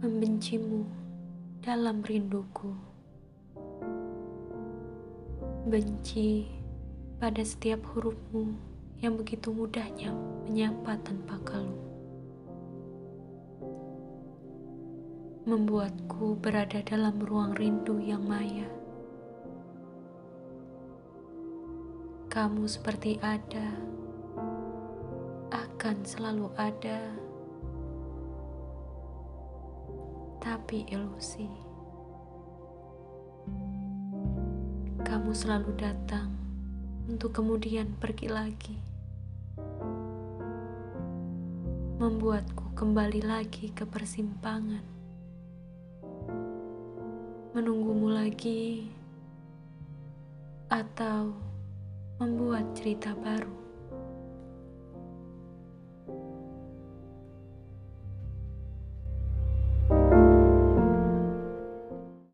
membencimu dalam rinduku. Benci pada setiap hurufmu yang begitu mudahnya menyapa tanpa keluh. Membuatku berada dalam ruang rindu yang maya. Kamu seperti ada, akan selalu ada, tapi ilusi. Kamu selalu datang untuk kemudian pergi lagi, membuatku kembali lagi ke persimpangan, menunggumu lagi, atau membuat cerita baru.